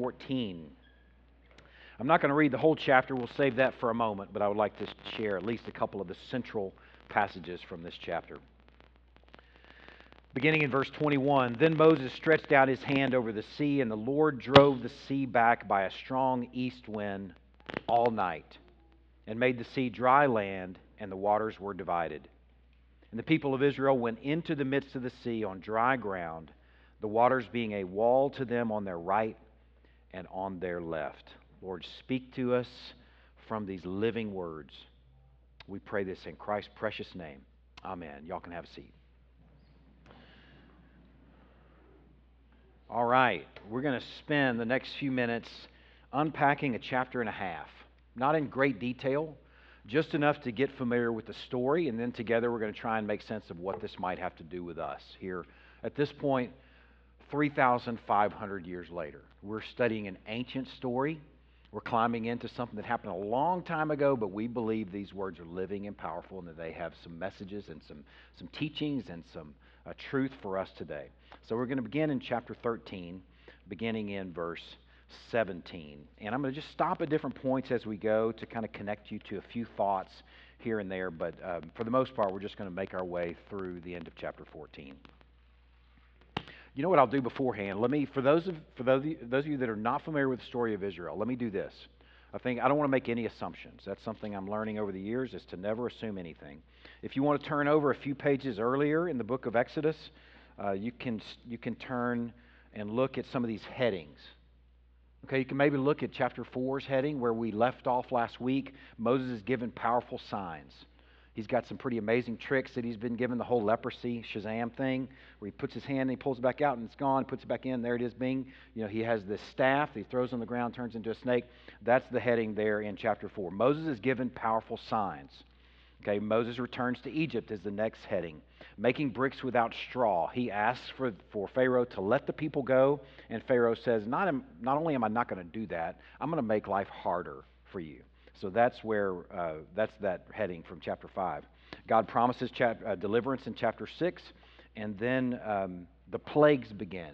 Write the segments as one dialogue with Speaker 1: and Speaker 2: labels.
Speaker 1: 14. I'm not going to read the whole chapter, we'll save that for a moment, but I would like to share at least a couple of the central passages from this chapter. Beginning in verse 21 Then Moses stretched out his hand over the sea, and the Lord drove the sea back by a strong east wind all night, and made the sea dry land, and the waters were divided. And the people of Israel went into the midst of the sea on dry ground, the waters being a wall to them on their right and on their left. Lord, speak to us from these living words. We pray this in Christ's precious name. Amen. Y'all can have a seat. All right, we're going to spend the next few minutes unpacking a chapter and a half. Not in great detail, just enough to get familiar with the story, and then together we're going to try and make sense of what this might have to do with us here. At this point, 3,500 years later, we're studying an ancient story we're climbing into something that happened a long time ago, but we believe these words are living and powerful and that they have some messages and some, some teachings and some uh, truth for us today. So we're going to begin in chapter 13, beginning in verse 17. And I'm going to just stop at different points as we go to kind of connect you to a few thoughts here and there, but um, for the most part, we're just going to make our way through the end of chapter 14. You know what I'll do beforehand? Let me, for those of, for those of, you, those of you that are not familiar with the story of Israel, let me do this. I think I don't want to make any assumptions. That's something I'm learning over the years is to never assume anything. If you want to turn over a few pages earlier in the book of Exodus, uh, you can you can turn and look at some of these headings. Okay, you can maybe look at chapter 4's heading where we left off last week. Moses is given powerful signs. He's got some pretty amazing tricks that he's been given, the whole leprosy Shazam thing, where he puts his hand and he pulls it back out and it's gone, puts it back in, there it is being. You know, he has this staff he throws on the ground, turns into a snake. That's the heading there in chapter 4. Moses is given powerful signs. Okay, Moses returns to Egypt is the next heading. Making bricks without straw. He asks for, for Pharaoh to let the people go, and Pharaoh says, Not, not only am I not going to do that, I'm going to make life harder for you. So that's where uh, that's that heading from chapter five. God promises chap- uh, deliverance in chapter six, and then um, the plagues begin.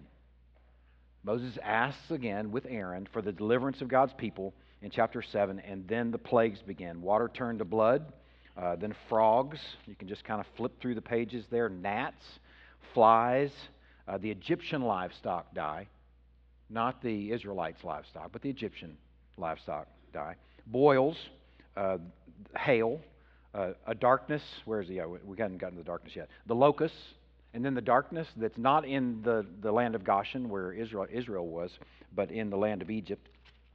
Speaker 1: Moses asks again with Aaron for the deliverance of God's people in chapter 7, and then the plagues begin. Water turned to blood, uh, then frogs. You can just kind of flip through the pages there. Gnats, flies. Uh, the Egyptian livestock die. Not the Israelites' livestock, but the Egyptian livestock die boils, uh, hail, uh, a darkness. Where is he? Oh, we haven't gotten to the darkness yet. The locusts, and then the darkness that's not in the, the land of Goshen where Israel, Israel was, but in the land of Egypt.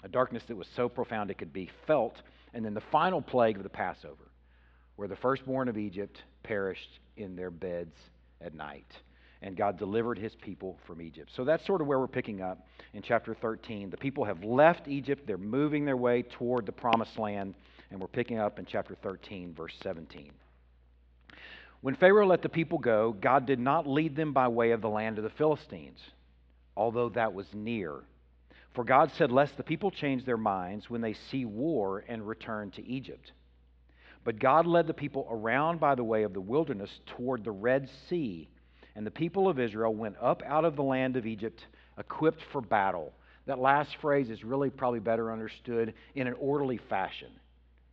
Speaker 1: A darkness that was so profound it could be felt. And then the final plague of the Passover, where the firstborn of Egypt perished in their beds at night and God delivered his people from Egypt. So that's sort of where we're picking up in chapter 13. The people have left Egypt, they're moving their way toward the promised land, and we're picking up in chapter 13, verse 17. When Pharaoh let the people go, God did not lead them by way of the land of the Philistines, although that was near. For God said, Lest the people change their minds when they see war and return to Egypt. But God led the people around by the way of the wilderness toward the Red Sea and the people of Israel went up out of the land of Egypt equipped for battle. That last phrase is really probably better understood in an orderly fashion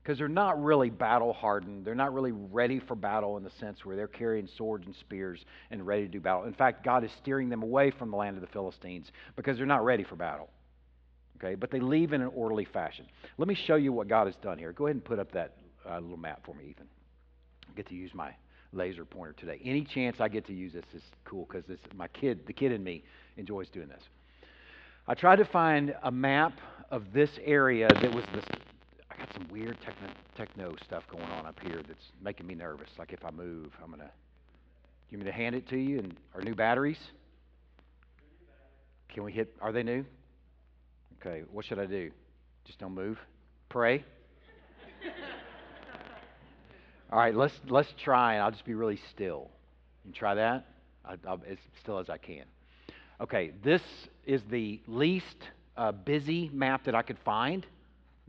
Speaker 1: because they're not really battle hardened. They're not really ready for battle in the sense where they're carrying swords and spears and ready to do battle. In fact, God is steering them away from the land of the Philistines because they're not ready for battle. Okay, but they leave in an orderly fashion. Let me show you what God has done here. Go ahead and put up that uh, little map for me, Ethan. I get to use my laser pointer today. Any chance I get to use this is cool because my kid, the kid in me, enjoys doing this. I tried to find a map of this area that was this. I got some weird techno, techno stuff going on up here that's making me nervous. Like if I move, I'm gonna. You want me to hand it to you? And our new batteries? Can we hit? Are they new? Okay. What should I do? Just don't move. Pray. All right, let's let's try, and I'll just be really still. You try that? I, I'll, as still as I can. Okay, this is the least uh, busy map that I could find.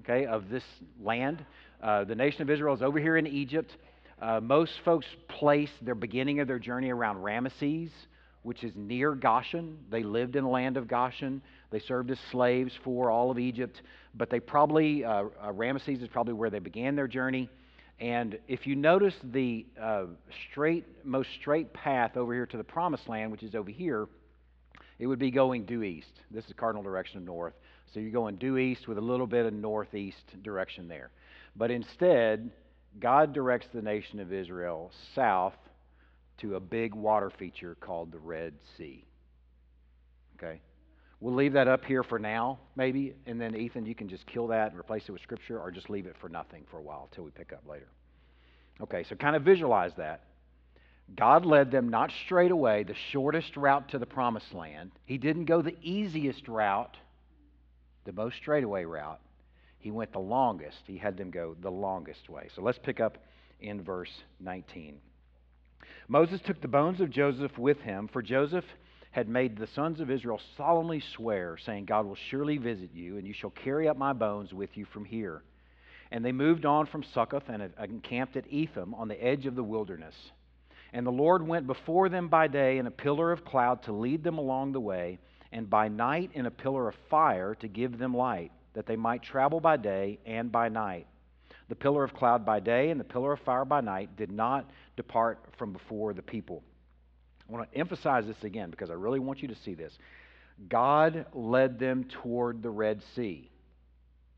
Speaker 1: Okay, of this land. Uh, the nation of Israel is over here in Egypt. Uh, most folks place their beginning of their journey around Ramesses, which is near Goshen. They lived in the land of Goshen. They served as slaves for all of Egypt, but they probably, uh, uh, Ramesses is probably where they began their journey. And if you notice the uh, straight, most straight path over here to the promised land, which is over here, it would be going due east. This is cardinal direction of north. So you're going due east with a little bit of northeast direction there. But instead, God directs the nation of Israel south to a big water feature called the Red Sea. Okay? We'll leave that up here for now, maybe, and then Ethan, you can just kill that and replace it with Scripture, or just leave it for nothing for a while until we pick up later. Okay, so kind of visualize that. God led them not straight away, the shortest route to the promised land. He didn't go the easiest route, the most straightaway route. He went the longest. He had them go the longest way. So let's pick up in verse 19. Moses took the bones of Joseph with him, for Joseph had made the sons of Israel solemnly swear, saying, God will surely visit you, and you shall carry up my bones with you from here. And they moved on from Succoth and encamped at Etham on the edge of the wilderness. And the Lord went before them by day in a pillar of cloud to lead them along the way, and by night in a pillar of fire to give them light, that they might travel by day and by night. The pillar of cloud by day and the pillar of fire by night did not depart from before the people. I want to emphasize this again because I really want you to see this. God led them toward the Red Sea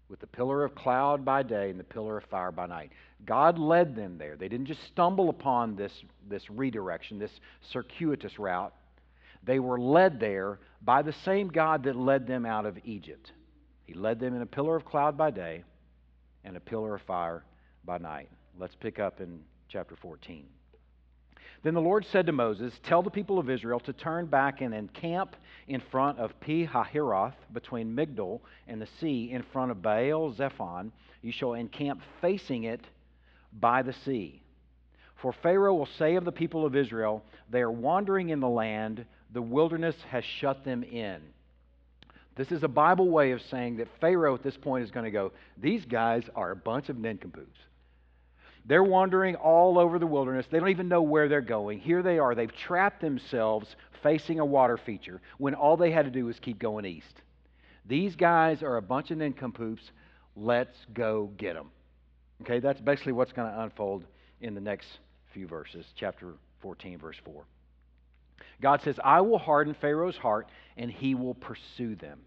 Speaker 1: with the pillar of cloud by day and the pillar of fire by night. God led them there. They didn't just stumble upon this, this redirection, this circuitous route. They were led there by the same God that led them out of Egypt. He led them in a pillar of cloud by day and a pillar of fire by night. Let's pick up in chapter 14. Then the Lord said to Moses, Tell the people of Israel to turn back and encamp in front of Pi Hahiroth, between Migdol and the sea, in front of Baal Zephon. You shall encamp facing it by the sea. For Pharaoh will say of the people of Israel, They are wandering in the land, the wilderness has shut them in. This is a Bible way of saying that Pharaoh at this point is going to go, These guys are a bunch of nincompoops. They're wandering all over the wilderness. They don't even know where they're going. Here they are. They've trapped themselves facing a water feature when all they had to do was keep going east. These guys are a bunch of nincompoops. Let's go get them. Okay, that's basically what's going to unfold in the next few verses, chapter 14, verse 4. God says, I will harden Pharaoh's heart, and he will pursue them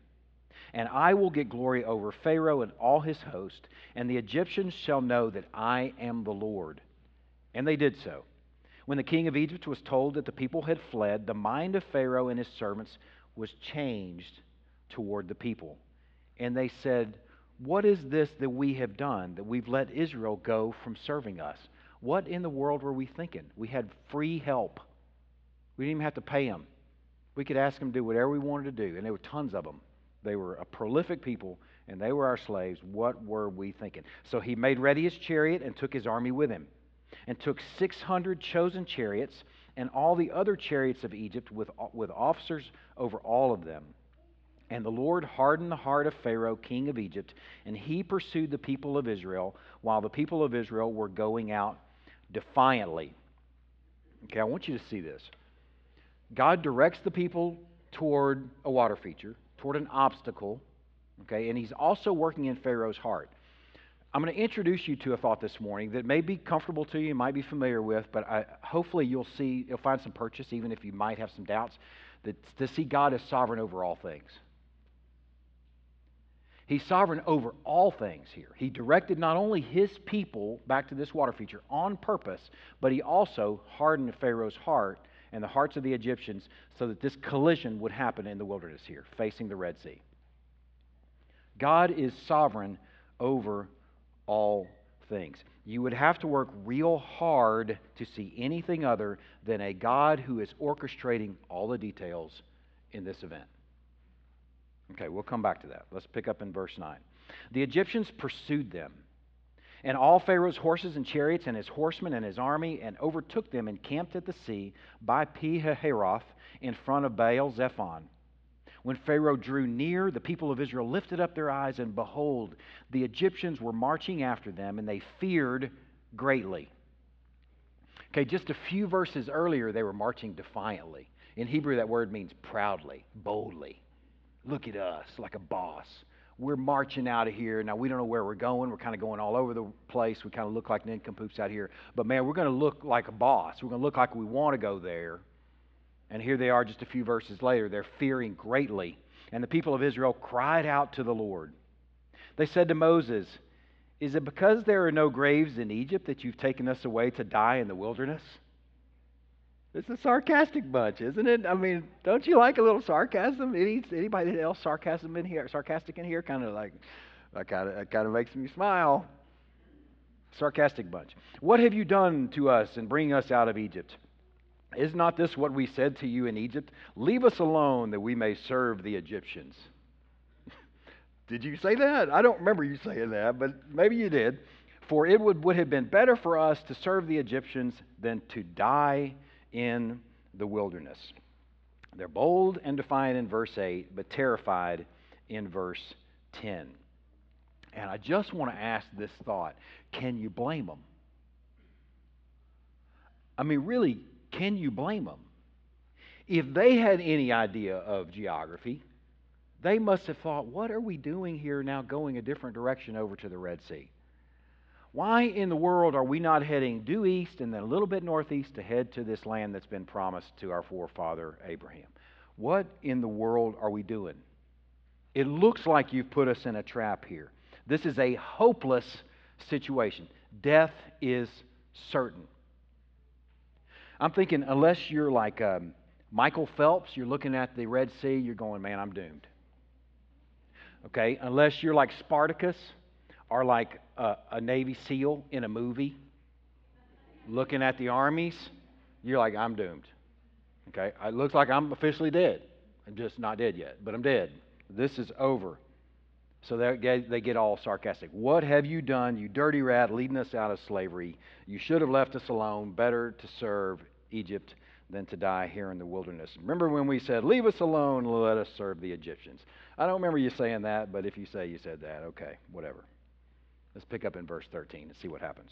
Speaker 1: and I will get glory over Pharaoh and all his host, and the Egyptians shall know that I am the Lord. And they did so. When the king of Egypt was told that the people had fled, the mind of Pharaoh and his servants was changed toward the people. And they said, What is this that we have done, that we've let Israel go from serving us? What in the world were we thinking? We had free help. We didn't even have to pay them. We could ask them to do whatever we wanted to do, and there were tons of them. They were a prolific people, and they were our slaves. What were we thinking? So he made ready his chariot and took his army with him, and took 600 chosen chariots and all the other chariots of Egypt with, with officers over all of them. And the Lord hardened the heart of Pharaoh, king of Egypt, and he pursued the people of Israel while the people of Israel were going out defiantly. Okay, I want you to see this. God directs the people toward a water feature toward an obstacle, okay, and he's also working in Pharaoh's heart. I'm going to introduce you to a thought this morning that may be comfortable to you, might be familiar with, but I, hopefully you'll see, you'll find some purchase, even if you might have some doubts, that to see God as sovereign over all things. He's sovereign over all things here. He directed not only his people back to this water feature on purpose, but he also hardened Pharaoh's heart and the hearts of the Egyptians so that this collision would happen in the wilderness here, facing the Red Sea. God is sovereign over all things. You would have to work real hard to see anything other than a God who is orchestrating all the details in this event. Okay, we'll come back to that. Let's pick up in verse 9. The Egyptians pursued them and all Pharaoh's horses and chariots and his horsemen and his army, and overtook them and camped at the sea by Pi-hahiroth in front of Baal Zephon. When Pharaoh drew near, the people of Israel lifted up their eyes, and behold, the Egyptians were marching after them, and they feared greatly. Okay, just a few verses earlier, they were marching defiantly. In Hebrew, that word means proudly, boldly. Look at us, like a boss. We're marching out of here. Now, we don't know where we're going. We're kind of going all over the place. We kind of look like nincompoops out here. But man, we're going to look like a boss. We're going to look like we want to go there. And here they are just a few verses later. They're fearing greatly. And the people of Israel cried out to the Lord. They said to Moses, Is it because there are no graves in Egypt that you've taken us away to die in the wilderness? It's a sarcastic bunch, isn't it? I mean, don't you like a little sarcasm? Any, anybody else sarcasm in here, sarcastic in here? Kind of like, that kind of, kind of makes me smile. Sarcastic bunch. What have you done to us in bringing us out of Egypt? Is not this what we said to you in Egypt? Leave us alone that we may serve the Egyptians. did you say that? I don't remember you saying that, but maybe you did. For it would, would have been better for us to serve the Egyptians than to die in the wilderness. They're bold and defiant in verse 8, but terrified in verse 10. And I just want to ask this thought can you blame them? I mean, really, can you blame them? If they had any idea of geography, they must have thought, what are we doing here now going a different direction over to the Red Sea? Why in the world are we not heading due east and then a little bit northeast to head to this land that's been promised to our forefather Abraham? What in the world are we doing? It looks like you've put us in a trap here. This is a hopeless situation. Death is certain. I'm thinking, unless you're like um, Michael Phelps, you're looking at the Red Sea, you're going, man, I'm doomed. Okay? Unless you're like Spartacus, are like a, a Navy SEAL in a movie looking at the armies, you're like, I'm doomed. Okay? It looks like I'm officially dead. I'm just not dead yet, but I'm dead. This is over. So they get all sarcastic. What have you done, you dirty rat, leading us out of slavery? You should have left us alone. Better to serve Egypt than to die here in the wilderness. Remember when we said, Leave us alone, let us serve the Egyptians? I don't remember you saying that, but if you say you said that, okay, whatever. Let's pick up in verse 13 and see what happens.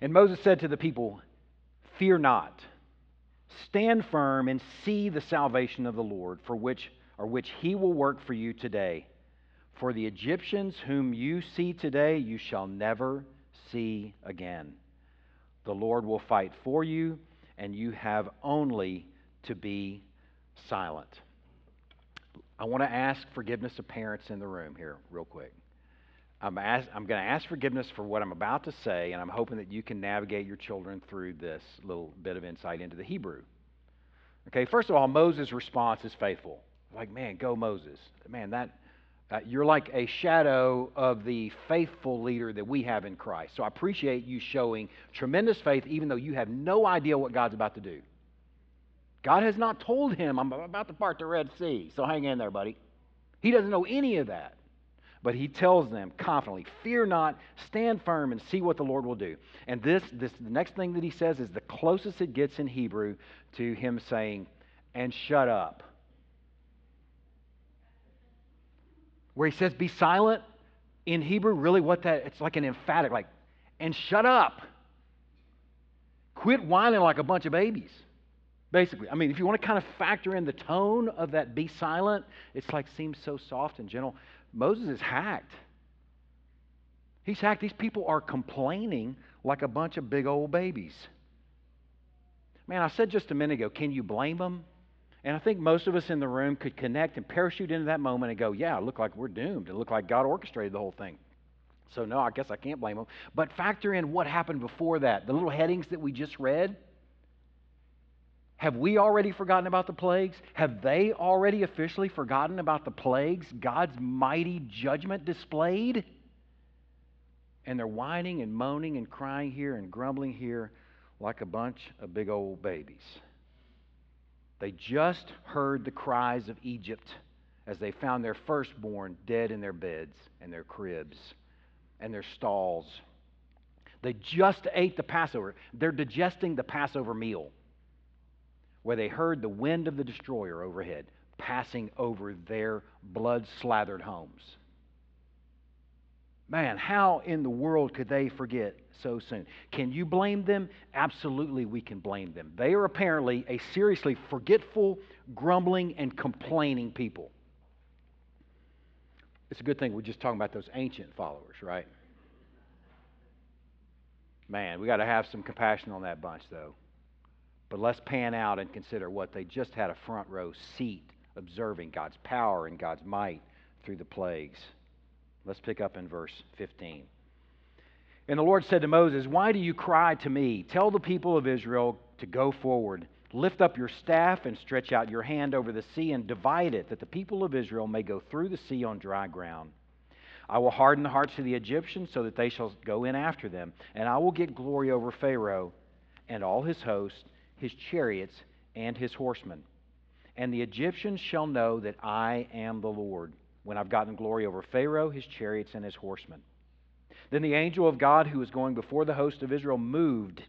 Speaker 1: And Moses said to the people, Fear not, stand firm and see the salvation of the Lord, for which or which he will work for you today. For the Egyptians whom you see today, you shall never see again. The Lord will fight for you, and you have only to be silent. I want to ask forgiveness of parents in the room here, real quick. I'm, I'm going to ask forgiveness for what I'm about to say, and I'm hoping that you can navigate your children through this little bit of insight into the Hebrew. Okay, first of all, Moses' response is faithful. Like, man, go Moses. Man, that uh, you're like a shadow of the faithful leader that we have in Christ. So I appreciate you showing tremendous faith, even though you have no idea what God's about to do. God has not told him, I'm about to part the Red Sea. So hang in there, buddy. He doesn't know any of that. But he tells them confidently, Fear not, stand firm, and see what the Lord will do. And this, this the next thing that he says is the closest it gets in Hebrew to him saying, And shut up. Where he says, Be silent, in Hebrew, really what that, it's like an emphatic, like, and shut up. Quit whining like a bunch of babies basically. I mean, if you want to kind of factor in the tone of that be silent, it's like seems so soft and gentle. Moses is hacked. He's hacked. These people are complaining like a bunch of big old babies. Man, I said just a minute ago, can you blame them? And I think most of us in the room could connect and parachute into that moment and go, yeah, it looked like we're doomed. It looked like God orchestrated the whole thing. So, no, I guess I can't blame them. But factor in what happened before that. The little headings that we just read. Have we already forgotten about the plagues? Have they already officially forgotten about the plagues, God's mighty judgment displayed? And they're whining and moaning and crying here and grumbling here like a bunch of big old babies. They just heard the cries of Egypt as they found their firstborn dead in their beds and their cribs and their stalls. They just ate the Passover. They're digesting the Passover meal where they heard the wind of the destroyer overhead passing over their blood slathered homes. Man, how in the world could they forget so soon? Can you blame them? Absolutely, we can blame them. They are apparently a seriously forgetful, grumbling, and complaining people. It's a good thing we're just talking about those ancient followers, right? Man, we got to have some compassion on that bunch, though. But let's pan out and consider what they just had a front row seat observing God's power and God's might through the plagues. Let's pick up in verse 15. And the Lord said to Moses, Why do you cry to me? Tell the people of Israel to go forward. Lift up your staff and stretch out your hand over the sea and divide it, that the people of Israel may go through the sea on dry ground. I will harden the hearts of the Egyptians so that they shall go in after them, and I will get glory over Pharaoh and all his host, his chariots, and his horsemen. And the Egyptians shall know that I am the Lord when I've gotten glory over Pharaoh, his chariots, and his horsemen. Then the angel of God who was going before the host of Israel moved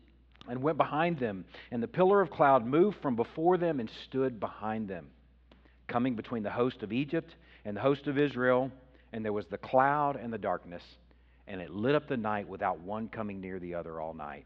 Speaker 1: and went behind them, and the pillar of cloud moved from before them and stood behind them, coming between the host of Egypt and the host of Israel, and there was the cloud and the darkness, and it lit up the night without one coming near the other all night.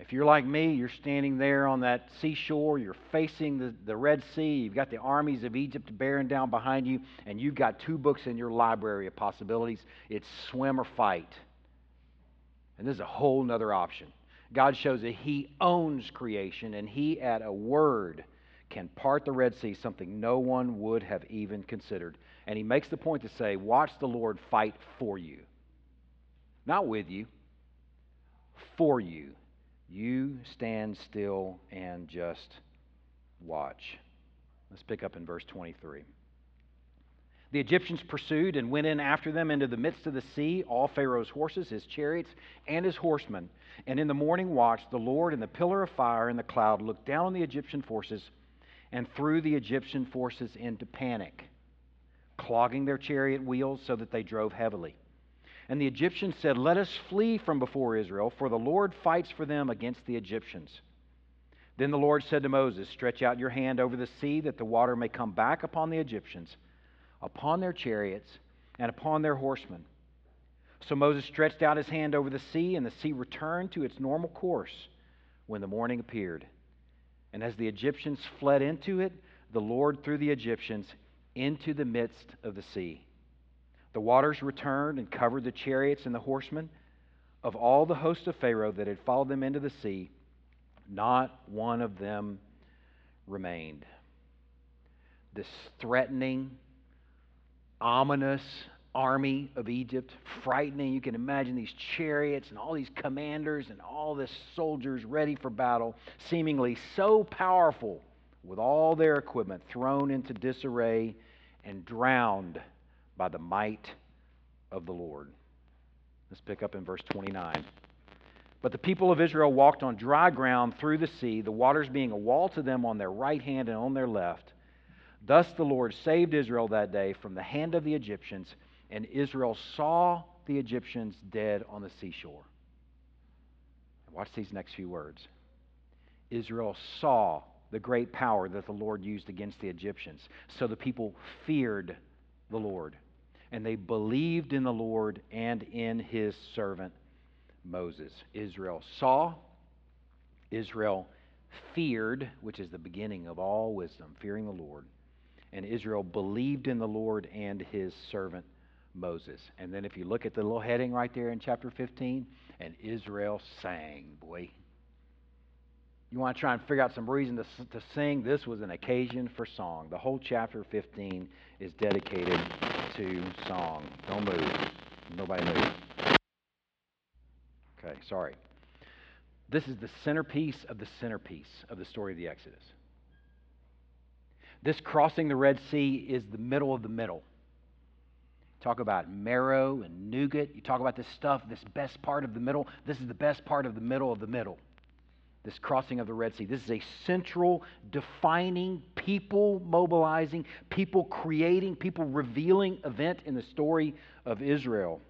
Speaker 1: If you're like me, you're standing there on that seashore, you're facing the, the Red Sea, you've got the armies of Egypt bearing down behind you, and you've got two books in your library of possibilities it's swim or fight. And this is a whole other option. God shows that He owns creation, and He, at a word, can part the Red Sea, something no one would have even considered. And He makes the point to say, Watch the Lord fight for you. Not with you, for you. You stand still and just watch. Let's pick up in verse 23. The Egyptians pursued and went in after them into the midst of the sea, all Pharaoh's horses, his chariots, and his horsemen. And in the morning watch, the Lord in the pillar of fire and the cloud looked down on the Egyptian forces and threw the Egyptian forces into panic, clogging their chariot wheels so that they drove heavily. And the Egyptians said, Let us flee from before Israel, for the Lord fights for them against the Egyptians. Then the Lord said to Moses, Stretch out your hand over the sea, that the water may come back upon the Egyptians, upon their chariots, and upon their horsemen. So Moses stretched out his hand over the sea, and the sea returned to its normal course when the morning appeared. And as the Egyptians fled into it, the Lord threw the Egyptians into the midst of the sea. The waters returned and covered the chariots and the horsemen of all the host of Pharaoh that had followed them into the sea. Not one of them remained. This threatening, ominous army of Egypt, frightening. You can imagine these chariots and all these commanders and all this soldiers ready for battle, seemingly so powerful with all their equipment thrown into disarray and drowned by the might of the Lord. Let's pick up in verse 29. But the people of Israel walked on dry ground through the sea, the waters being a wall to them on their right hand and on their left. Thus the Lord saved Israel that day from the hand of the Egyptians, and Israel saw the Egyptians dead on the seashore. Watch these next few words. Israel saw the great power that the Lord used against the Egyptians. So the people feared the Lord and they believed in the Lord and in his servant Moses. Israel saw, Israel feared, which is the beginning of all wisdom, fearing the Lord. And Israel believed in the Lord and his servant Moses. And then if you look at the little heading right there in chapter 15, and Israel sang, boy. You want to try and figure out some reason to, to sing? This was an occasion for song. The whole chapter 15 is dedicated to song. Don't move. Nobody move. Okay, sorry. This is the centerpiece of the centerpiece of the story of the Exodus. This crossing the Red Sea is the middle of the middle. talk about marrow and nougat. You talk about this stuff, this best part of the middle. This is the best part of the middle of the middle. This crossing of the Red Sea. This is a central, defining, people mobilizing, people creating, people revealing event in the story of Israel.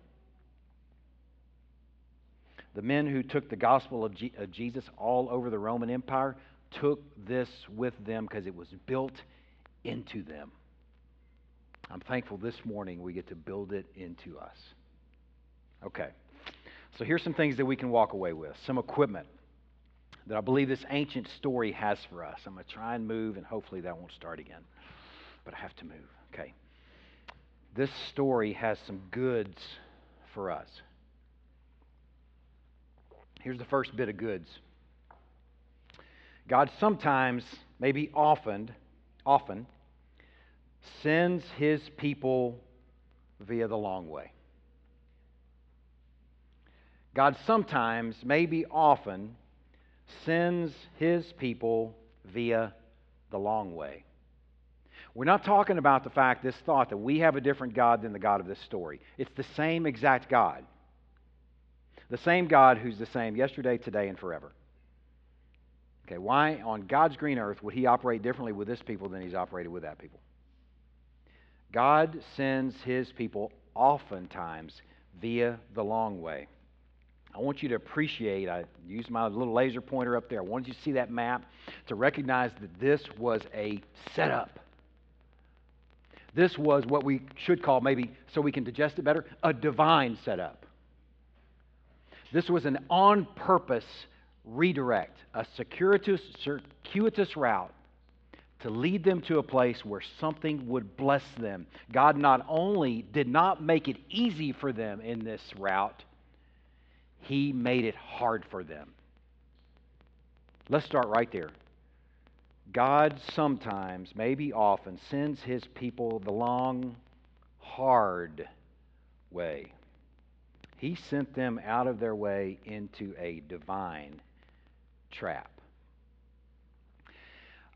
Speaker 1: The men who took the gospel of, of Jesus all over the Roman Empire took this with them because it was built into them. I'm thankful this morning we get to build it into us. Okay. So here's some things that we can walk away with some equipment that I believe this ancient story has for us. I'm going to try and move, and hopefully that won't start again. But I have to move. Okay. This story has some goods for us. Here's the first bit of goods. God sometimes, maybe often, often sends his people via the long way. God sometimes, maybe often, sends his people via the long way. We're not talking about the fact, this thought, that we have a different God than the God of this story. It's the same exact God. The same God who's the same yesterday, today, and forever. Okay, why on God's green earth would he operate differently with this people than he's operated with that people? God sends his people oftentimes via the long way. I want you to appreciate, I used my little laser pointer up there. I wanted you to see that map to recognize that this was a setup. This was what we should call, maybe so we can digest it better, a divine setup. This was an on purpose redirect, a circuitous, circuitous route to lead them to a place where something would bless them. God not only did not make it easy for them in this route, He made it hard for them. Let's start right there. God sometimes, maybe often, sends His people the long, hard way. He sent them out of their way into a divine trap.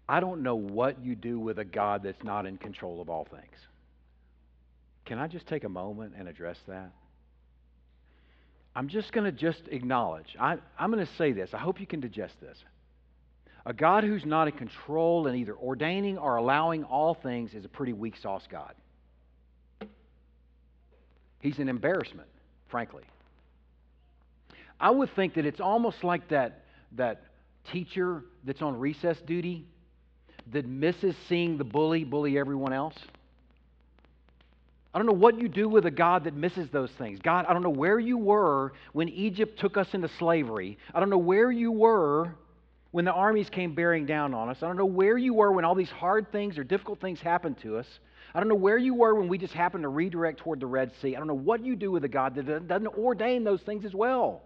Speaker 1: I don't know what you do with a God that's not in control of all things. Can I just take a moment and address that? I'm just going to just acknowledge. I, I'm going to say this. I hope you can digest this. A God who's not in control and either ordaining or allowing all things is a pretty weak sauce God. He's an embarrassment frankly. I would think that it's almost like that, that teacher that's on recess duty that misses seeing the bully bully everyone else. I don't know what you do with a God that misses those things. God, I don't know where you were when Egypt took us into slavery. I don't know where you were when the armies came bearing down on us. I don't know where you were when all these hard things or difficult things happened to us. I don't know where you were when we just happened to redirect toward the Red Sea. I don't know what you do with a God that doesn't ordain those things as well.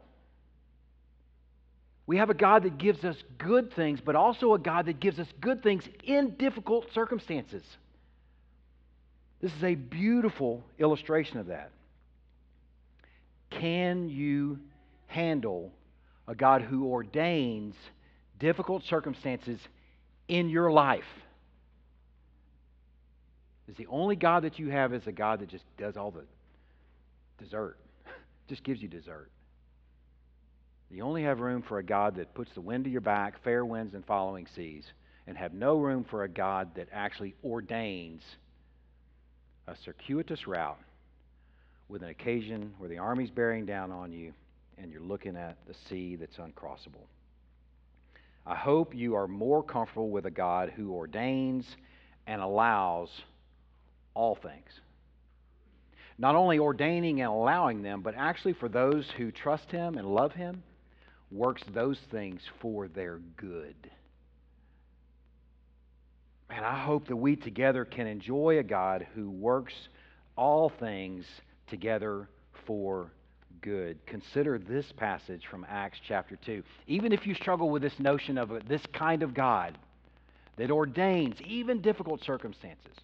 Speaker 1: We have a God that gives us good things, but also a God that gives us good things in difficult circumstances. This is a beautiful illustration of that. Can you handle a God who ordains difficult circumstances in your life? Is the only God that you have is a God that just does all the dessert, just gives you dessert. You only have room for a God that puts the wind to your back, fair winds and following seas, and have no room for a God that actually ordains a circuitous route with an occasion where the army's bearing down on you and you're looking at the sea that's uncrossable. I hope you are more comfortable with a God who ordains and allows all things. Not only ordaining and allowing them, but actually for those who trust Him and love Him, works those things for their good. And I hope that we together can enjoy a God who works all things together for good. Consider this passage from Acts chapter 2. Even if you struggle with this notion of a, this kind of God that ordains even difficult circumstances,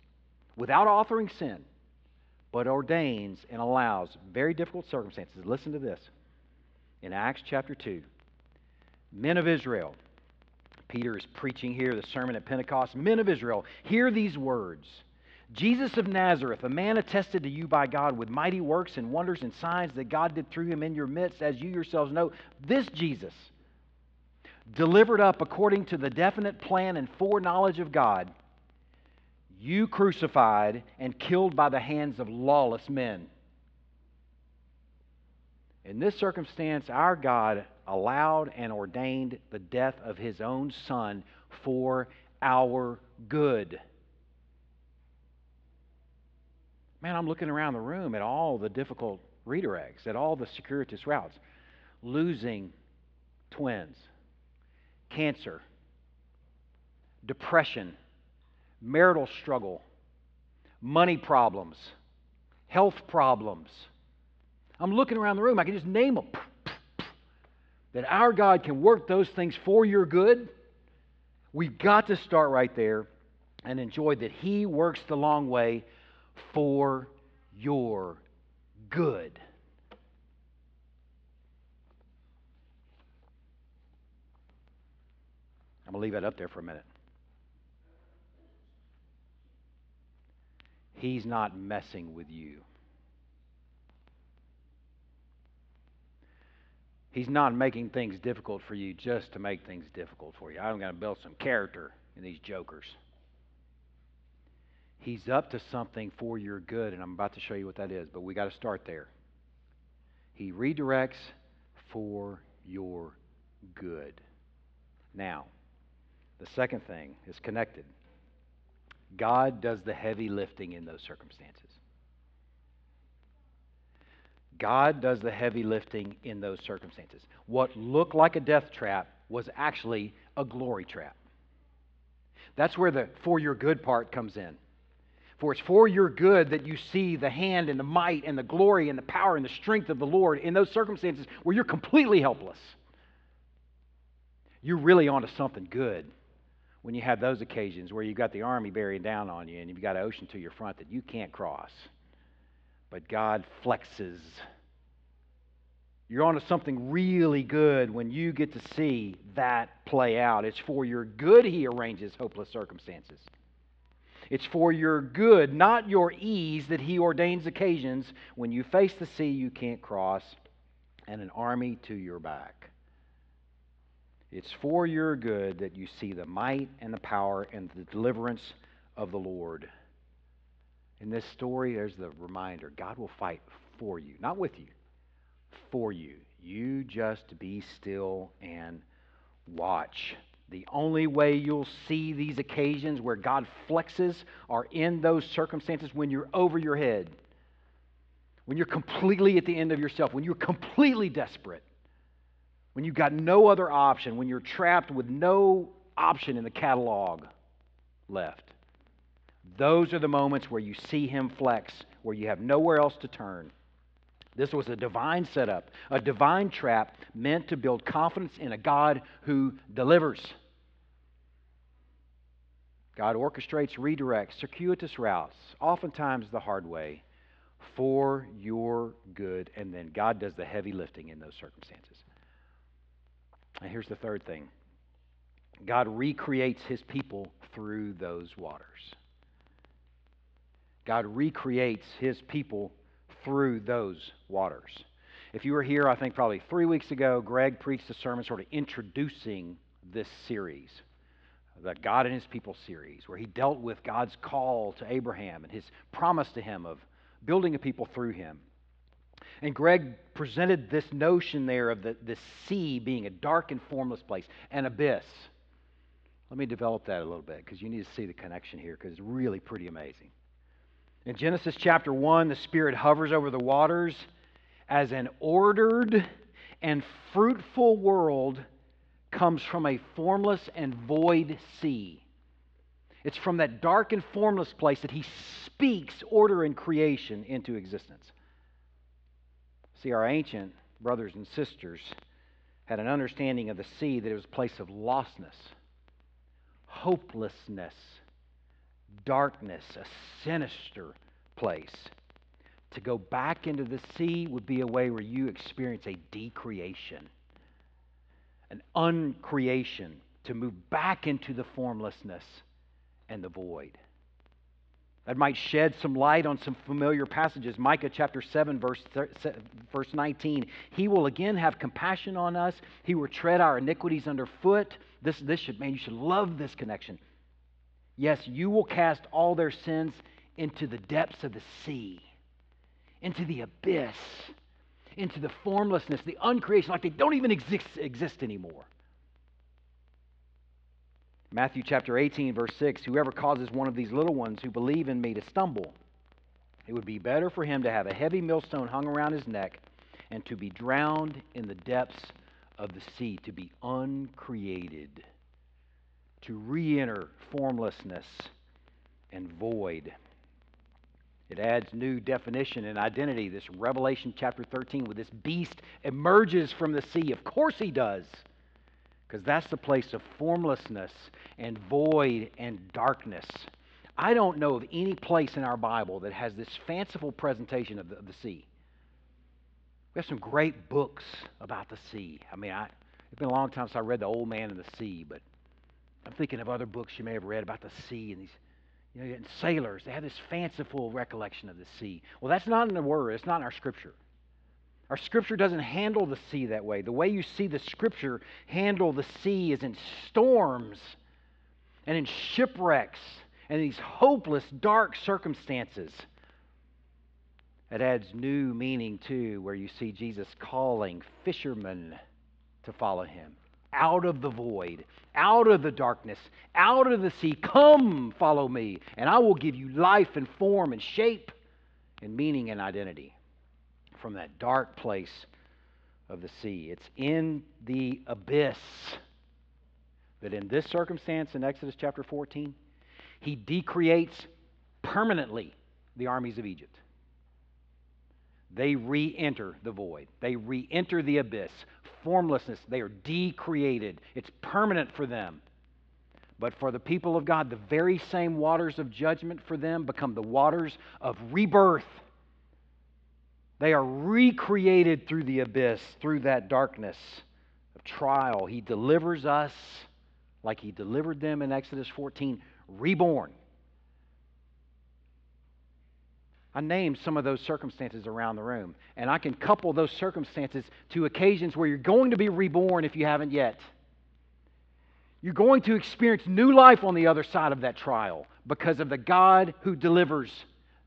Speaker 1: without authoring sin, but ordains and allows very difficult circumstances. Listen to this. In Acts chapter 2, men of Israel, Peter is preaching here the sermon at Pentecost. Men of Israel, hear these words. Jesus of Nazareth, a man attested to you by God with mighty works and wonders and signs that God did through him in your midst, as you yourselves know. This Jesus, delivered up according to the definite plan and foreknowledge of God, you crucified and killed by the hands of lawless men. In this circumstance, our God allowed and ordained the death of his own Son for our good. Man, I'm looking around the room at all the difficult redirects, at all the circuitous routes. Losing twins, cancer, depression, marital struggle, money problems, health problems. I'm looking around the room, I can just name them. That our God can work those things for your good. We've got to start right there and enjoy that He works the long way for your good. I'm going to leave that up there for a minute. He's not messing with you. He's not making things difficult for you just to make things difficult for you. I'm going to build some character in these jokers. He's up to something for your good, and I'm about to show you what that is, but we got to start there. He redirects for your good. Now, the second thing is connected. God does the heavy lifting in those circumstances. God does the heavy lifting in those circumstances. What looked like a death trap was actually a glory trap. That's where the for your good part comes in. For it's for your good that you see the hand and the might and the glory and the power and the strength of the Lord in those circumstances where you're completely helpless. You're really onto something good when you have those occasions where you've got the army bearing down on you and you've got an ocean to your front that you can't cross. But God flexes. You're onto something really good when you get to see that play out. It's for your good He arranges hopeless circumstances. It's for your good, not your ease, that He ordains occasions when you face the sea you can't cross and an army to your back. It's for your good that you see the might and the power and the deliverance of the Lord. In this story, there's the reminder God will fight for you, not with you, for you. You just be still and watch. The only way you'll see these occasions where God flexes are in those circumstances when you're over your head, when you're completely at the end of yourself, when you're completely desperate, when you've got no other option, when you're trapped with no option in the catalog left. Those are the moments where you see Him flex, where you have nowhere else to turn. This was a divine setup, a divine trap meant to build confidence in a God who delivers. God orchestrates, redirects, circuitous routes, oftentimes the hard way, for your good, and then God does the heavy lifting in those circumstances. And here's the third thing God recreates his people through those waters. God recreates his people through those waters. If you were here, I think probably three weeks ago, Greg preached a sermon sort of introducing this series, the God and His People series, where he dealt with God's call to Abraham and his promise to him of building a people through him. And Greg presented this notion there of the, the sea being a dark and formless place, an abyss. Let me develop that a little bit because you need to see the connection here because it's really pretty amazing. In Genesis chapter 1, the Spirit hovers over the waters as an ordered and fruitful world comes from a formless and void sea. It's from that dark and formless place that he speaks order and creation into existence. See, our ancient brothers and sisters had an understanding of the sea that it was a place of lostness, hopelessness, darkness, a sinister place. To go back into the sea would be a way where you experience a decreation, an uncreation, to move back into the formlessness and the void. that might shed some light on some familiar passages. Micah chapter 7, verse, verse 19. He will again have compassion on us. He will tread our iniquities underfoot. This, this should, man, you should love this connection. Yes, you will cast all their sins into the depths of the sea, into the abyss, into the formlessness, the uncreation, like they don't even exist, exist anymore. Matthew chapter 18, verse 6 Whoever causes one of these little ones who believe in me to stumble, it would be better for him to have a heavy millstone hung around his neck and to be drowned in the depths of the sea, to be uncreated, to re enter formlessness and void. It adds new definition and identity. This Revelation chapter 13, with this beast emerges from the sea. Of course he does because that's the place of formlessness and void and darkness. I don't know of any place in our Bible that has this fanciful presentation of the, of the sea. We have some great books about the sea. I mean, I, it's been a long time since I read The Old Man and the Sea, but I'm thinking of other books you may have read about the sea and these, you know, and sailors. They have this fanciful recollection of the sea. Well, that's not in the Word. It's not in our Scripture. Our scripture doesn't handle the sea that way. The way you see the scripture handle the sea is in storms and in shipwrecks and these hopeless, dark circumstances. It adds new meaning, too, where you see Jesus calling fishermen to follow him out of the void, out of the darkness, out of the sea. Come, follow me, and I will give you life and form and shape and meaning and identity from that dark place of the sea. It's in the abyss that, in this circumstance in Exodus chapter 14, he decreates permanently the armies of Egypt. They re enter the void, they re enter the abyss. Formlessness, they are decreated. It's permanent for them. But for the people of God, the very same waters of judgment for them become the waters of rebirth they are recreated through the abyss, through that darkness of trial. He delivers us like he delivered them in Exodus 14, reborn. I named some of those circumstances around the room, and I can couple those circumstances to occasions where you're going to be reborn if you haven't yet. You're going to experience new life on the other side of that trial because of the God who delivers.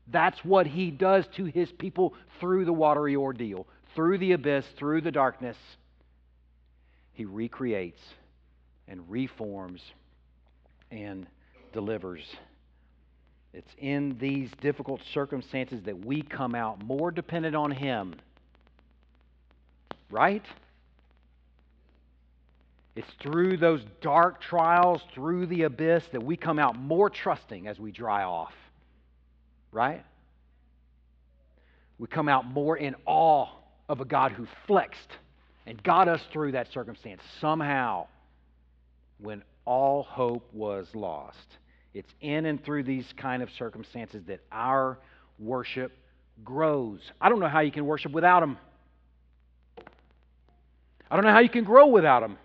Speaker 1: That's what he does to his people through the watery ordeal, through the abyss, through the darkness. He recreates and reforms and delivers. It's in these difficult circumstances that we come out more dependent on Him. Right? It's through those dark trials, through the abyss, that we come out more trusting as we dry off. Right? We come out more in awe of a God who flexed and got us through that circumstance somehow when all hope was lost. It's in and through these kind of circumstances that our worship grows. I don't know how you can worship without them. I don't know how you can grow without them.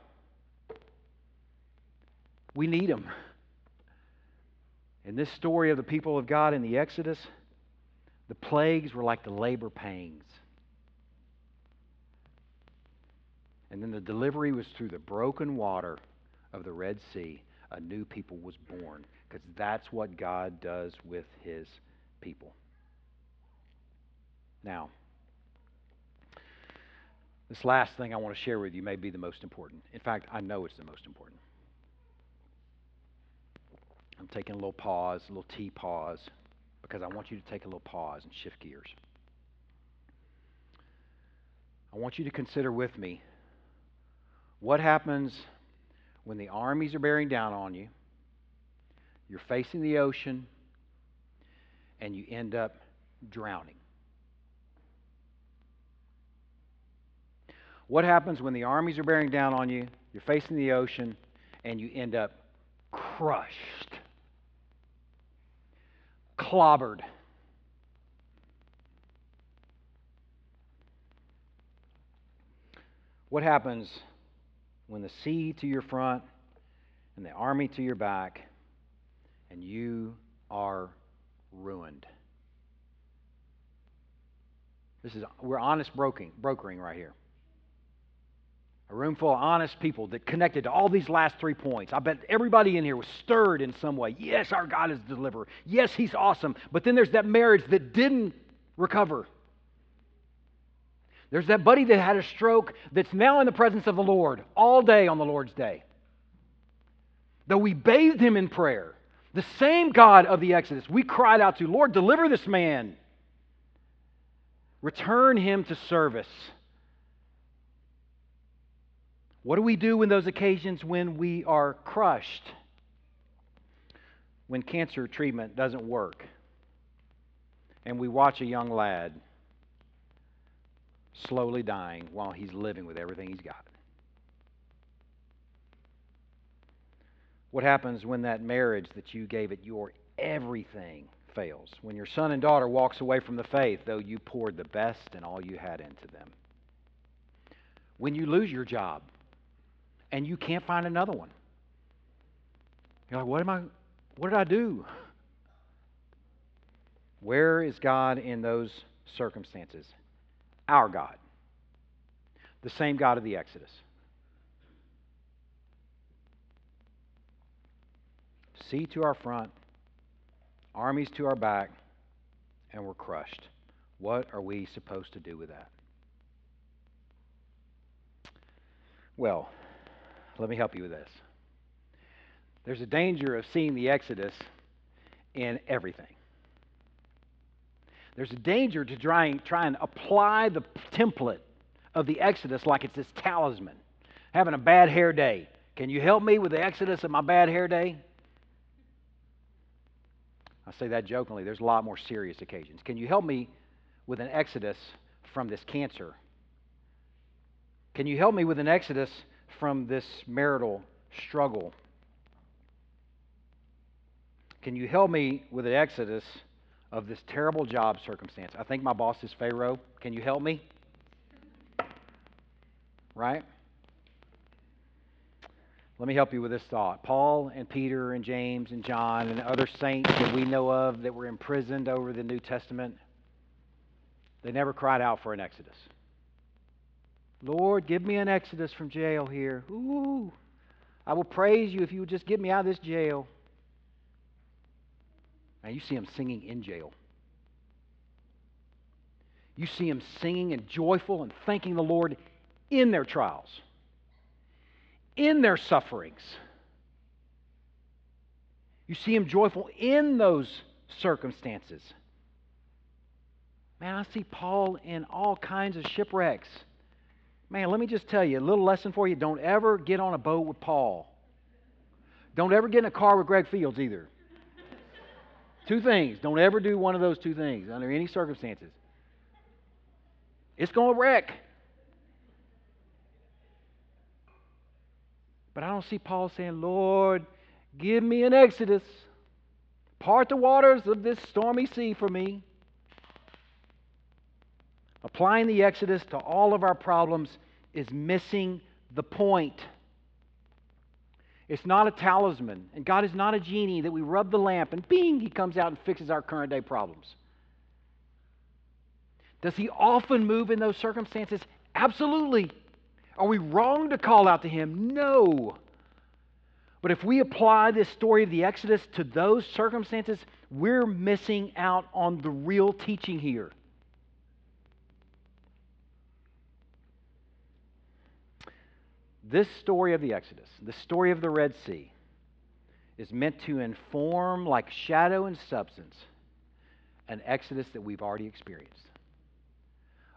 Speaker 1: We need them. In this story of the people of God in the Exodus, the plagues were like the labor pains. And then the delivery was through the broken water of the Red Sea. A new people was born because that's what God does with his people. Now, this last thing I want to share with you may be the most important. In fact, I know it's the most important. I'm taking a little pause, a little T pause, because I want you to take a little pause and shift gears. I want you to consider with me what happens when the armies are bearing down on you, you're facing the ocean, and you end up drowning. What happens when the armies are bearing down on you, you're facing the ocean, and you end up crushed? clobbered. What happens when the sea to your front and the army to your back and you are ruined. This is we're honest brokering, brokering right here. A room full of honest people that connected to all these last three points. I bet everybody in here was stirred in some way. Yes, our God is deliverer. Yes, He's awesome. But then there's that marriage that didn't recover. There's that buddy that had a stroke that's now in the presence of the Lord all day on the Lord's day. Though we bathed him in prayer, the same God of the Exodus, we cried out to, Lord, deliver this man. Return him to service. What do we do in those occasions when we are crushed? When cancer treatment doesn't work and we watch a young lad slowly dying while he's living with everything he's got. What happens when that marriage that you gave it your everything fails? When your son and daughter walks away from the faith, though you poured the best and all you had into them? When you lose your job and you can't find another one. You're like, what am I what did I do? Where is God in those circumstances? Our God. The same God of the Exodus. Sea to our front, armies to our back, and we're crushed. What are we supposed to do with that? Well, let me help you with this. There's a danger of seeing the Exodus in everything. There's a danger to try, and, try and apply the template of the Exodus like it's this talisman. Having a bad hair day. Can you help me with the Exodus of my bad hair day? I say that jokingly. There's a lot more serious occasions. Can you help me with an Exodus from this cancer? Can you help me with an Exodus from this marital struggle? Can you help me with an exodus of this terrible job circumstance? I think my boss is Pharaoh. Can you help me? Right? Let me help you with this thought. Paul and Peter and James and John and other saints that we know of that were imprisoned over the New Testament, they never cried out for an exodus. Lord, give me an exodus from jail here. Ooh, I will praise you if you would just get me out of this jail. Now you see them singing in jail. You see them singing and joyful and thanking the Lord in their trials, in their sufferings. You see him joyful in those circumstances. Man, I see Paul in all kinds of shipwrecks. Man, let me just tell you a little lesson for you. Don't ever get on a boat with Paul. Don't ever get in a car with Greg Fields either. two things. Don't ever do one of those two things under any circumstances. It's going to wreck. But I don't see Paul saying, Lord, give me an exodus. Part the waters of this stormy sea for me. Applying the Exodus to all of our problems is missing the point. It's not a talisman, and God is not a genie that we rub the lamp and bing, he comes out and fixes our current day problems. Does he often move in those circumstances? Absolutely. Are we wrong to call out to him? No. But if we apply this story of the Exodus to those circumstances, we're missing out on the real teaching here. This story of the Exodus, the story of the Red Sea, is meant to inform, like shadow and substance, an Exodus that we've already experienced.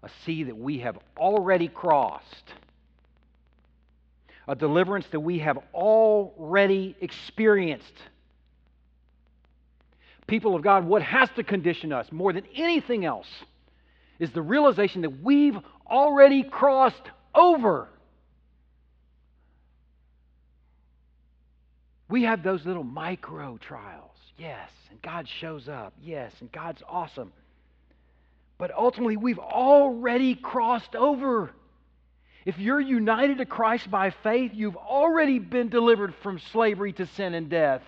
Speaker 1: A sea that we have already crossed. A deliverance that we have already experienced. People of God, what has to condition us more than anything else is the realization that we've already crossed over. We have those little micro trials, yes, and God shows up, yes, and God's awesome. But ultimately, we've already crossed over. If you're united to Christ by faith, you've already been delivered from slavery to sin and death.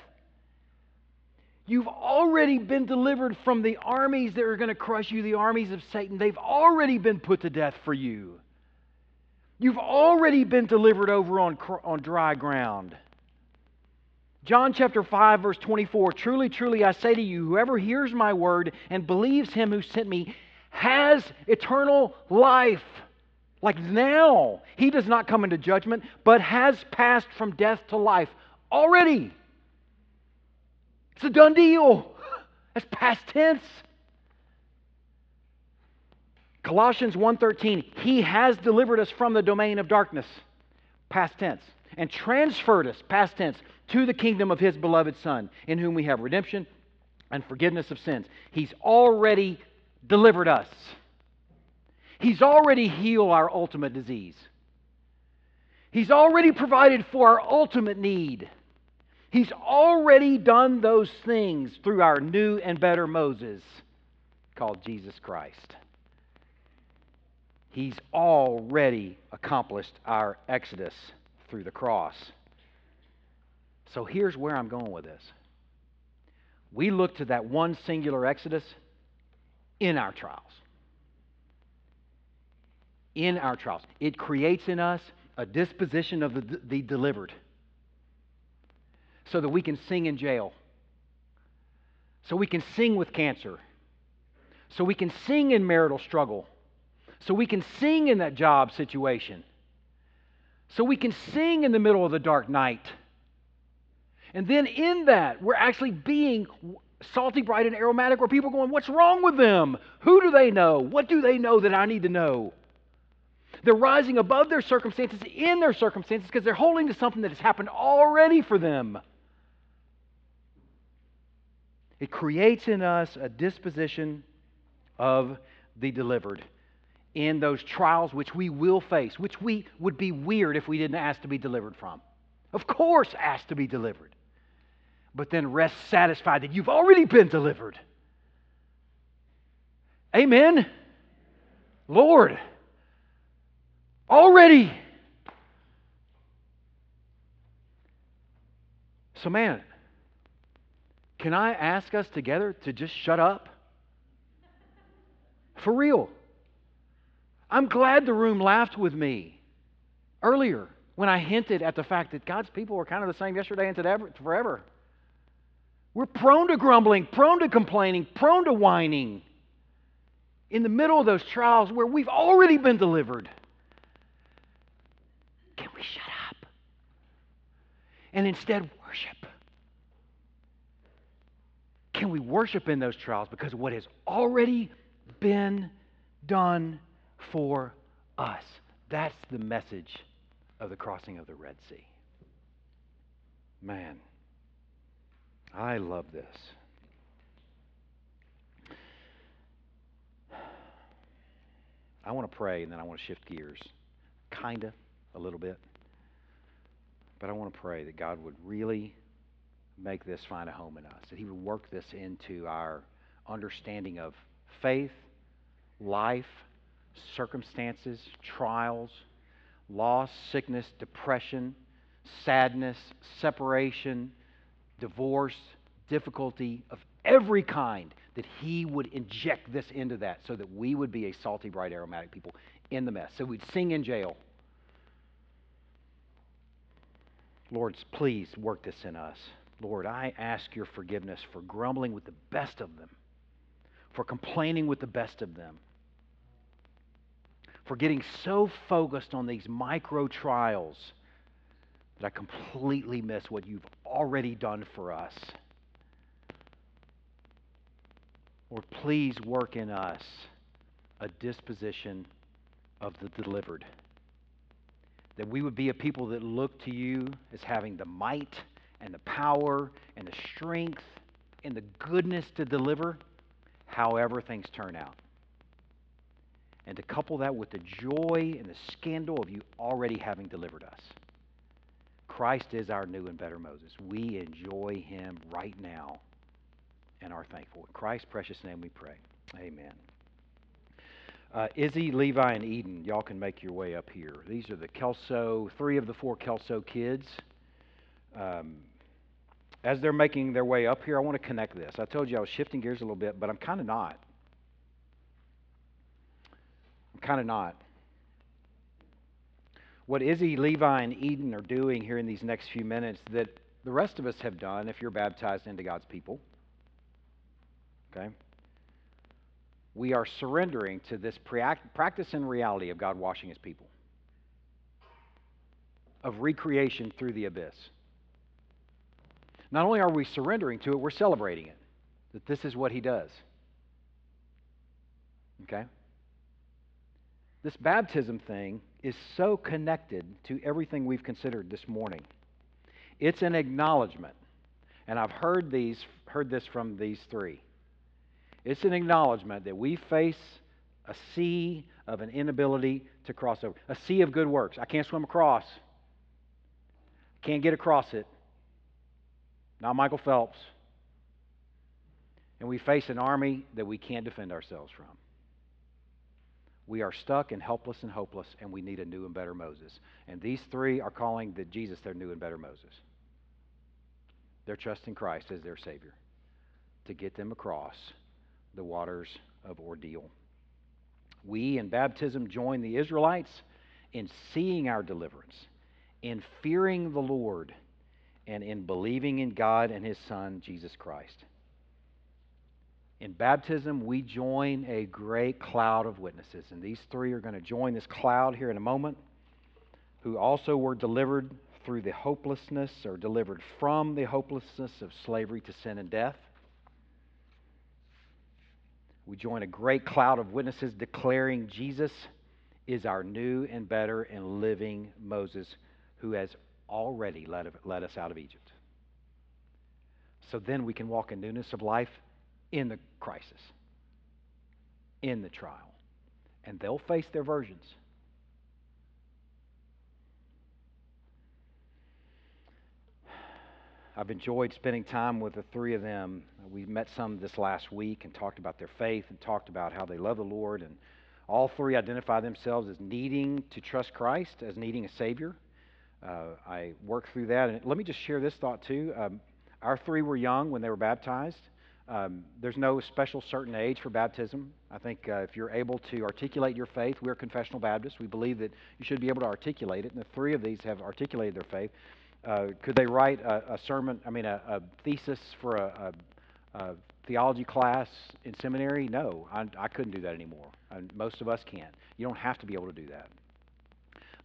Speaker 1: You've already been delivered from the armies that are going to crush you, the armies of Satan. They've already been put to death for you. You've already been delivered over on, on dry ground. John chapter 5, verse 24 Truly, truly, I say to you, whoever hears my word and believes him who sent me has eternal life. Like now, he does not come into judgment, but has passed from death to life already. It's a done deal. That's past tense. Colossians 1:13, he has delivered us from the domain of darkness, past tense, and transferred us, past tense, to the kingdom of his beloved son, in whom we have redemption and forgiveness of sins. He's already delivered us. He's already healed our ultimate disease. He's already provided for our ultimate need. He's already done those things through our new and better Moses called Jesus Christ. He's already accomplished our exodus through the cross. So here's where I'm going with this. We look to that one singular exodus in our trials. In our trials. It creates in us a disposition of the, the delivered so that we can sing in jail, so we can sing with cancer, so we can sing in marital struggle, so we can sing in that job situation, so we can sing in the middle of the dark night. And then in that, we're actually being salty, bright, and aromatic where people are going, What's wrong with them? Who do they know? What do they know that I need to know? They're rising above their circumstances in their circumstances because they're holding to something that has happened already for them. It creates in us a disposition of the delivered in those trials which we will face, which we would be weird if we didn't ask to be delivered from. Of course, ask to be delivered but then rest satisfied that you've already been delivered. Amen. Lord, already. So, man, can I ask us together to just shut up? For real. I'm glad the room laughed with me earlier when I hinted at the fact that God's people were kind of the same yesterday and today, forever. We're prone to grumbling, prone to complaining, prone to whining in the middle of those trials where we've already been delivered. Can we shut up and instead worship? Can we worship in those trials because what has already been done for us? That's the message of the crossing of the Red Sea. Man. I love this. I want to pray and then I want to shift gears, kind of, a little bit. But I want to pray that God would really make this find a home in us, that He would work this into our understanding of faith, life, circumstances, trials, loss, sickness, depression, sadness, separation divorce, difficulty of every kind, that He would inject this into that so that we would be a salty, bright, aromatic people in the mess. So we'd sing in jail. Lord, please work this in us. Lord, I ask your forgiveness for grumbling with the best of them, for complaining with the best of them, for getting so focused on these micro trials that I completely miss what you've already done for us. Lord, please work in us a disposition of the delivered. That we would be a people that look to you as having the might and the power and the strength and the goodness to deliver however things turn out. And to couple that with the joy and the scandal of you already having delivered us. Christ is our new and better Moses. We enjoy him right now and are thankful. In Christ's precious name we pray. Amen. Uh, Izzy, Levi, and Eden, y'all can make your way up here. These are the Kelso, three of the four Kelso kids. Um, as they're making their way up here, I want to connect this. I told you I was shifting gears a little bit, but I'm kind of not. I'm kind of not. What Izzy, Levi, and Eden are doing here in these next few minutes that the rest of us have done if you're baptized into God's people. Okay? We are surrendering to this practice and reality of God washing his people, of recreation through the abyss. Not only are we surrendering to it, we're celebrating it. That this is what he does. Okay? This baptism thing is so connected to everything we've considered this morning. It's an acknowledgement. And I've heard these heard this from these three. It's an acknowledgement that we face a sea of an inability to cross over. A sea of good works. I can't swim across. Can't get across it. Not Michael Phelps. And we face an army that we can't defend ourselves from. We are stuck and helpless and hopeless, and we need a new and better Moses. And these three are calling the Jesus their new and better Moses. They're trusting Christ as their Savior to get them across the waters of ordeal. We in baptism join the Israelites in seeing our deliverance, in fearing the Lord, and in believing in God and His Son, Jesus Christ. In baptism, we join a great cloud of witnesses, and these three are going to join this cloud here in a moment, who also were delivered through the hopelessness or delivered from the hopelessness of slavery to sin and death. We join a great cloud of witnesses declaring Jesus is our new and better and living Moses who has already led, led us out of Egypt. So then we can walk in newness of life in the crisis, in the trial. And they'll face their versions. I've enjoyed spending time with the three of them. We met some this last week and talked about their faith and talked about how they love the Lord. And all three identify themselves as needing to trust Christ, as needing a Savior. Uh, I worked through that. And let me just share this thought, too. Um, our three were young when they were baptized. Um, there's no special certain age for baptism. I think uh, if you're able to articulate your faith, we're confessional Baptists. We believe that you should be able to articulate it, and the three of these have articulated their faith. Uh, could they write a, a, sermon, I mean, a, a thesis for a, a, theology class in seminary? No, I, I couldn't do that anymore. And most of us can't. You don't have to be able to do that.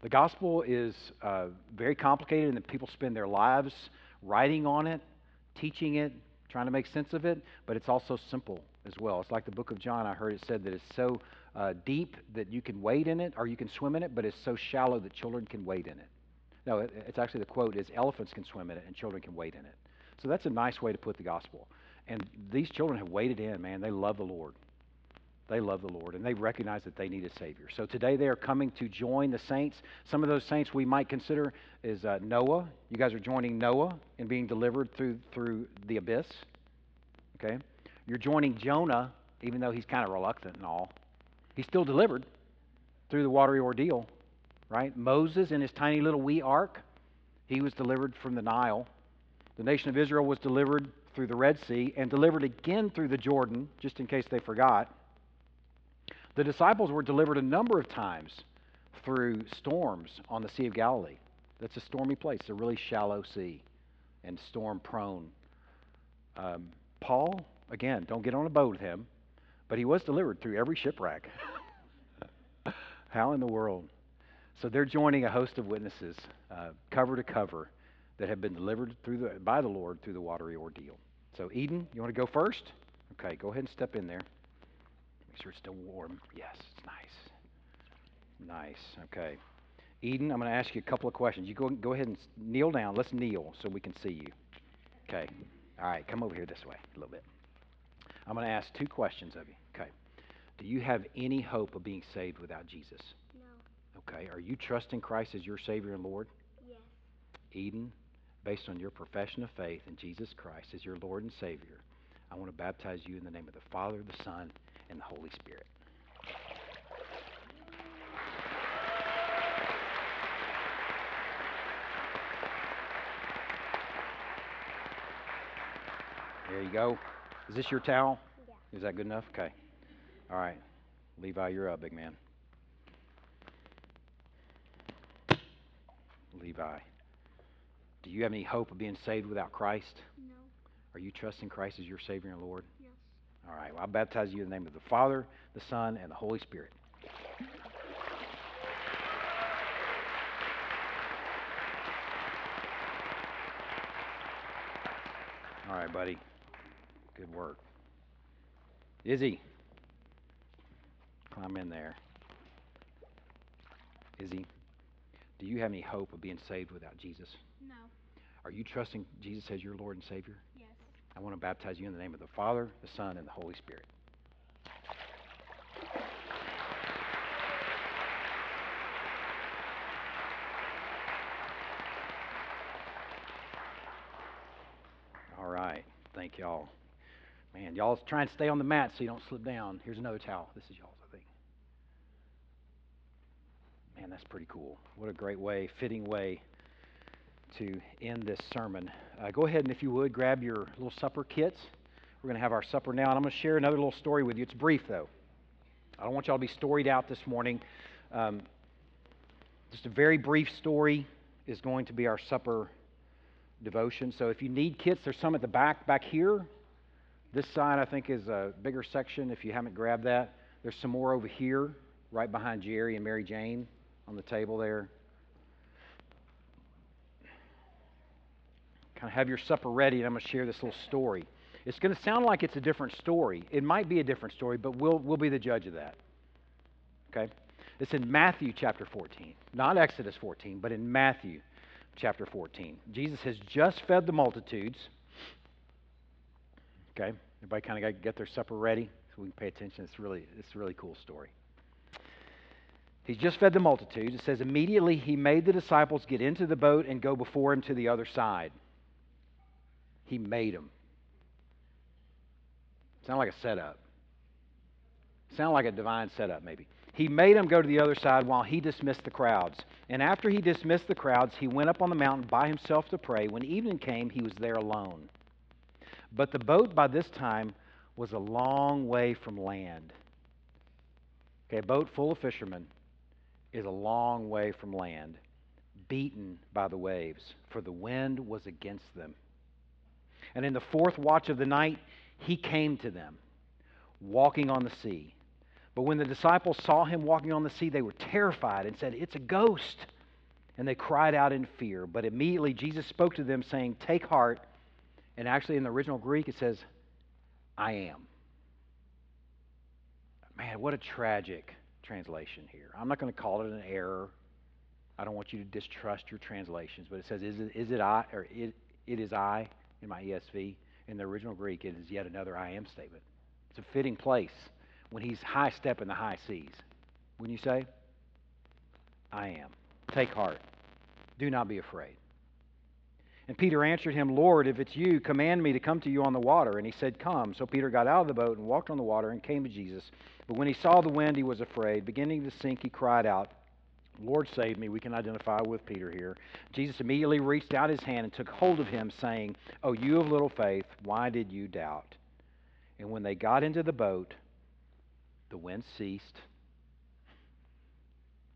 Speaker 1: The gospel is uh, very complicated, and people spend their lives writing on it, teaching it, trying to make sense of it, but it's also simple as well. It's like the book of John, I heard it said that it's so uh, deep that you can wade in it or you can swim in it, but it's so shallow that children can wade in it. No, it, it's actually the quote is elephants can swim in it and children can wade in it. So that's a nice way to put the gospel. And these children have waded in, man. They love the Lord. They love the Lord and they recognize that they need a Savior. So today they are coming to join the saints. Some of those saints we might consider is uh, Noah. You guys are joining Noah in being delivered through through the abyss. Okay, you're joining Jonah, even though he's kind of reluctant and all. He's still delivered through the watery ordeal right? Moses in his tiny little wee ark, he was delivered from the Nile. The nation of Israel was delivered through the Red Sea and delivered again through the Jordan, just in case they forgot. The disciples were delivered a number of times through storms on the Sea of Galilee. That's a stormy place, a really shallow sea and storm prone. Um, Paul, again, don't get on a boat with him, but he was delivered through every shipwreck. How in the world? So they're joining a host of witnesses, uh, cover to cover, that have been delivered through the, by the Lord through the watery ordeal. So, Eden, you want to go first? Okay, go ahead and step in there. Make sure it's still warm. Yes, it's nice. Nice. Okay. Eden, I'm going to ask you a couple of questions. You go, go ahead and kneel down. Let's kneel so we can see you. Okay. All right, come over here this way a little bit. I'm going to ask two questions of you. Okay. Do you have any hope of being saved without Jesus? Okay, are you trusting Christ as your Savior and Lord?
Speaker 2: Yes.
Speaker 1: Eden, based on your profession of faith in Jesus Christ as your Lord and Savior, I want to baptize you in the name of the Father, the Son, and the Holy Spirit. There you go. Is this your towel?
Speaker 2: Yeah.
Speaker 1: Is that good enough? Okay. All right. Levi, you're up, big man. Levi, do you have any hope of being saved without Christ?
Speaker 2: No.
Speaker 1: Are you trusting Christ as your Savior and Lord?
Speaker 2: Yes.
Speaker 1: All right. Well, I baptize you in the name of the Father, the Son, and the Holy Spirit. All right, buddy. Good work. Izzy, climb in there. Izzy, do you have any hope of being saved without Jesus?
Speaker 2: No.
Speaker 1: Are you trusting Jesus as your Lord and Savior?
Speaker 2: Yes.
Speaker 1: I want to baptize you in the name of the Father, the Son, and the Holy Spirit. All right. Thank y'all. Man, y'all try and stay on the mat so you don't slip down. Here's another towel. This is y'all's, I think. Man, that's pretty cool. What a great way, fitting way to end this sermon. Uh, go ahead and, if you would, grab your little supper kits. We're going to have our supper now, and I'm going to share another little story with you. It's brief, though. I don't want y'all to be storied out this morning. Um, just a very brief story is going to be our supper devotion. So if you need kits, there's some at the back, back here. This side, I think, is a bigger section if you haven't grabbed that. There's some more over here, right behind Jerry and Mary Jane on the table there. Kind of have your supper ready, and I'm going to share this little story. It's going to sound like it's a different story. It might be a different story, but we'll, we'll be the judge of that. Okay? It's in Matthew chapter 14, not Exodus 14, but in Matthew chapter 14. Jesus has just fed the multitudes. Okay? Everybody kind of got to get their supper ready so we can pay attention. It's really, it's a really cool story. He's just fed the multitudes. It says, immediately he made the disciples get into the boat and go before him to the other side. He made them. Sound like a setup. Sound like a divine setup, maybe. He made them go to the other side while he dismissed the crowds. And after he dismissed the crowds, he went up on the mountain by himself to pray. When evening came, he was there alone. But the boat by this time was a long way from land. Okay, a boat full of fishermen is a long way from land, beaten by the waves, for the wind was against them. And in the fourth watch of the night, he came to them, walking on the sea. But when the disciples saw him walking on the sea, they were terrified and said, It's a ghost. And they cried out in fear. But immediately Jesus spoke to them, saying, Take heart. And actually, in the original Greek, it says, I am. Man, what a tragic translation here. I'm not going to call it an error. I don't want you to distrust your translations, but it says, Is it, is it I, or it, it is I in my ESV. In the original Greek, it is yet another I am statement. It's a fitting place when he's high stepping the high seas. Wouldn't you say? I am. Take heart. Do not be afraid. And Peter answered him, Lord, if it's you, command me to come to you on the water. And he said, Come. So Peter got out of the boat and walked on the water and came to Jesus. But when he saw the wind, he was afraid. Beginning to sink, he cried out, Lord, save me. We can identify with Peter here. Jesus immediately reached out his hand and took hold of him, saying, Oh, you of little faith, why did you doubt? And when they got into the boat, the wind ceased.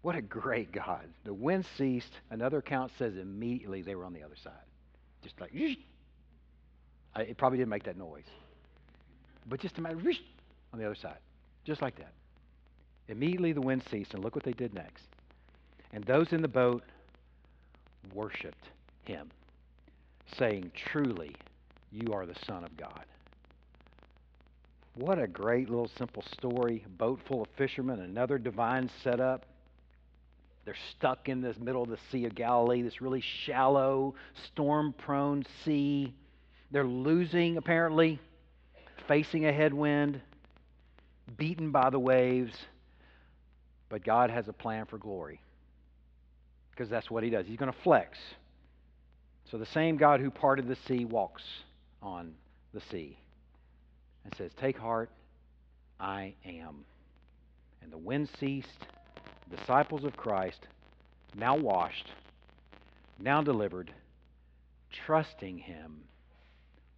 Speaker 1: What a great God. The wind ceased. Another account says immediately they were on the other side. Just like, it probably didn't make that noise. But just imagine, on the other side. Just like that. Immediately the wind ceased, and look what they did next. And those in the boat worshiped him, saying, Truly, you are the Son of God. What a great little simple story. Boat full of fishermen, another divine setup. They're stuck in this middle of the Sea of Galilee, this really shallow, storm prone sea. They're losing, apparently, facing a headwind, beaten by the waves. But God has a plan for glory because that's what He does. He's going to flex. So the same God who parted the sea walks on the sea and says, Take heart, I am. And the wind ceased. Disciples of Christ, now washed, now delivered, trusting Him,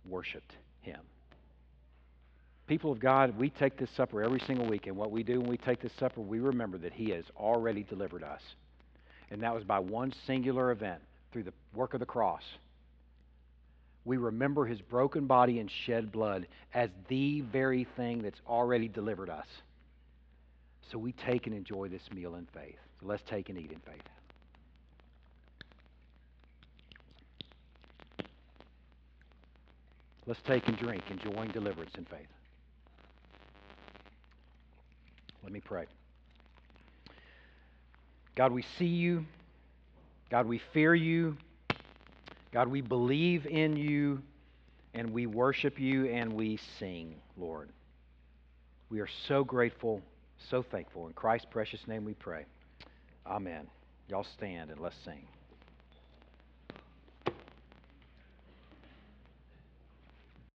Speaker 1: worshiped Him. People of God, we take this supper every single week, and what we do when we take this supper, we remember that He has already delivered us. And that was by one singular event through the work of the cross. We remember His broken body and shed blood as the very thing that's already delivered us. So we take and enjoy this meal in faith. So let's take and eat in faith. Let's take and drink, enjoying deliverance in faith. Let me pray. God, we see you. God, we fear you. God, we believe in you and we worship you and we sing, Lord. We are so grateful, so thankful. In Christ's precious name we pray. Amen. Y'all stand and let's sing.